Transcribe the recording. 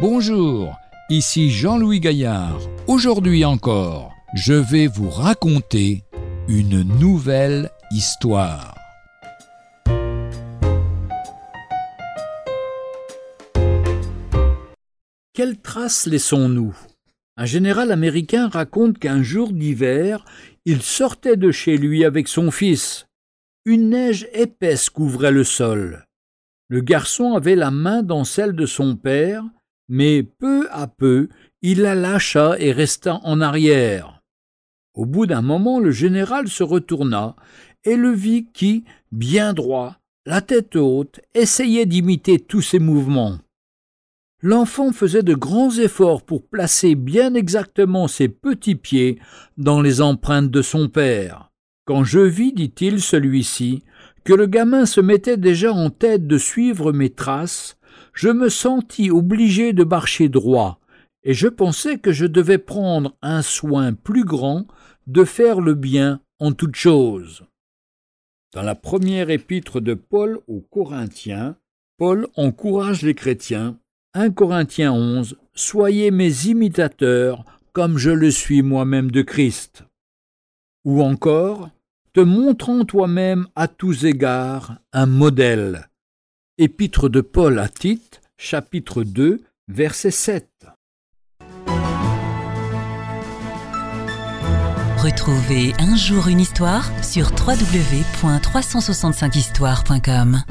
Bonjour, ici Jean-Louis Gaillard. Aujourd'hui encore, je vais vous raconter une nouvelle histoire. Quelles traces laissons-nous? Un général américain raconte qu'un jour d'hiver, il sortait de chez lui avec son fils. Une neige épaisse couvrait le sol. Le garçon avait la main dans celle de son père, mais peu à peu il la lâcha et resta en arrière. Au bout d'un moment le général se retourna et le vit qui, bien droit, la tête haute, essayait d'imiter tous ses mouvements. L'enfant faisait de grands efforts pour placer bien exactement ses petits pieds dans les empreintes de son père. Quand je vis, dit-il celui-ci, que le gamin se mettait déjà en tête de suivre mes traces, je me sentis obligé de marcher droit, et je pensais que je devais prendre un soin plus grand de faire le bien en toutes choses. Dans la première épître de Paul aux Corinthiens, Paul encourage les chrétiens. 1 Corinthiens 11 Soyez mes imitateurs comme je le suis moi-même de Christ. Ou encore, te montrant toi-même à tous égards un modèle. Épître de Paul à Tite, chapitre 2, verset 7. Retrouvez un jour une histoire sur www.365histoire.com.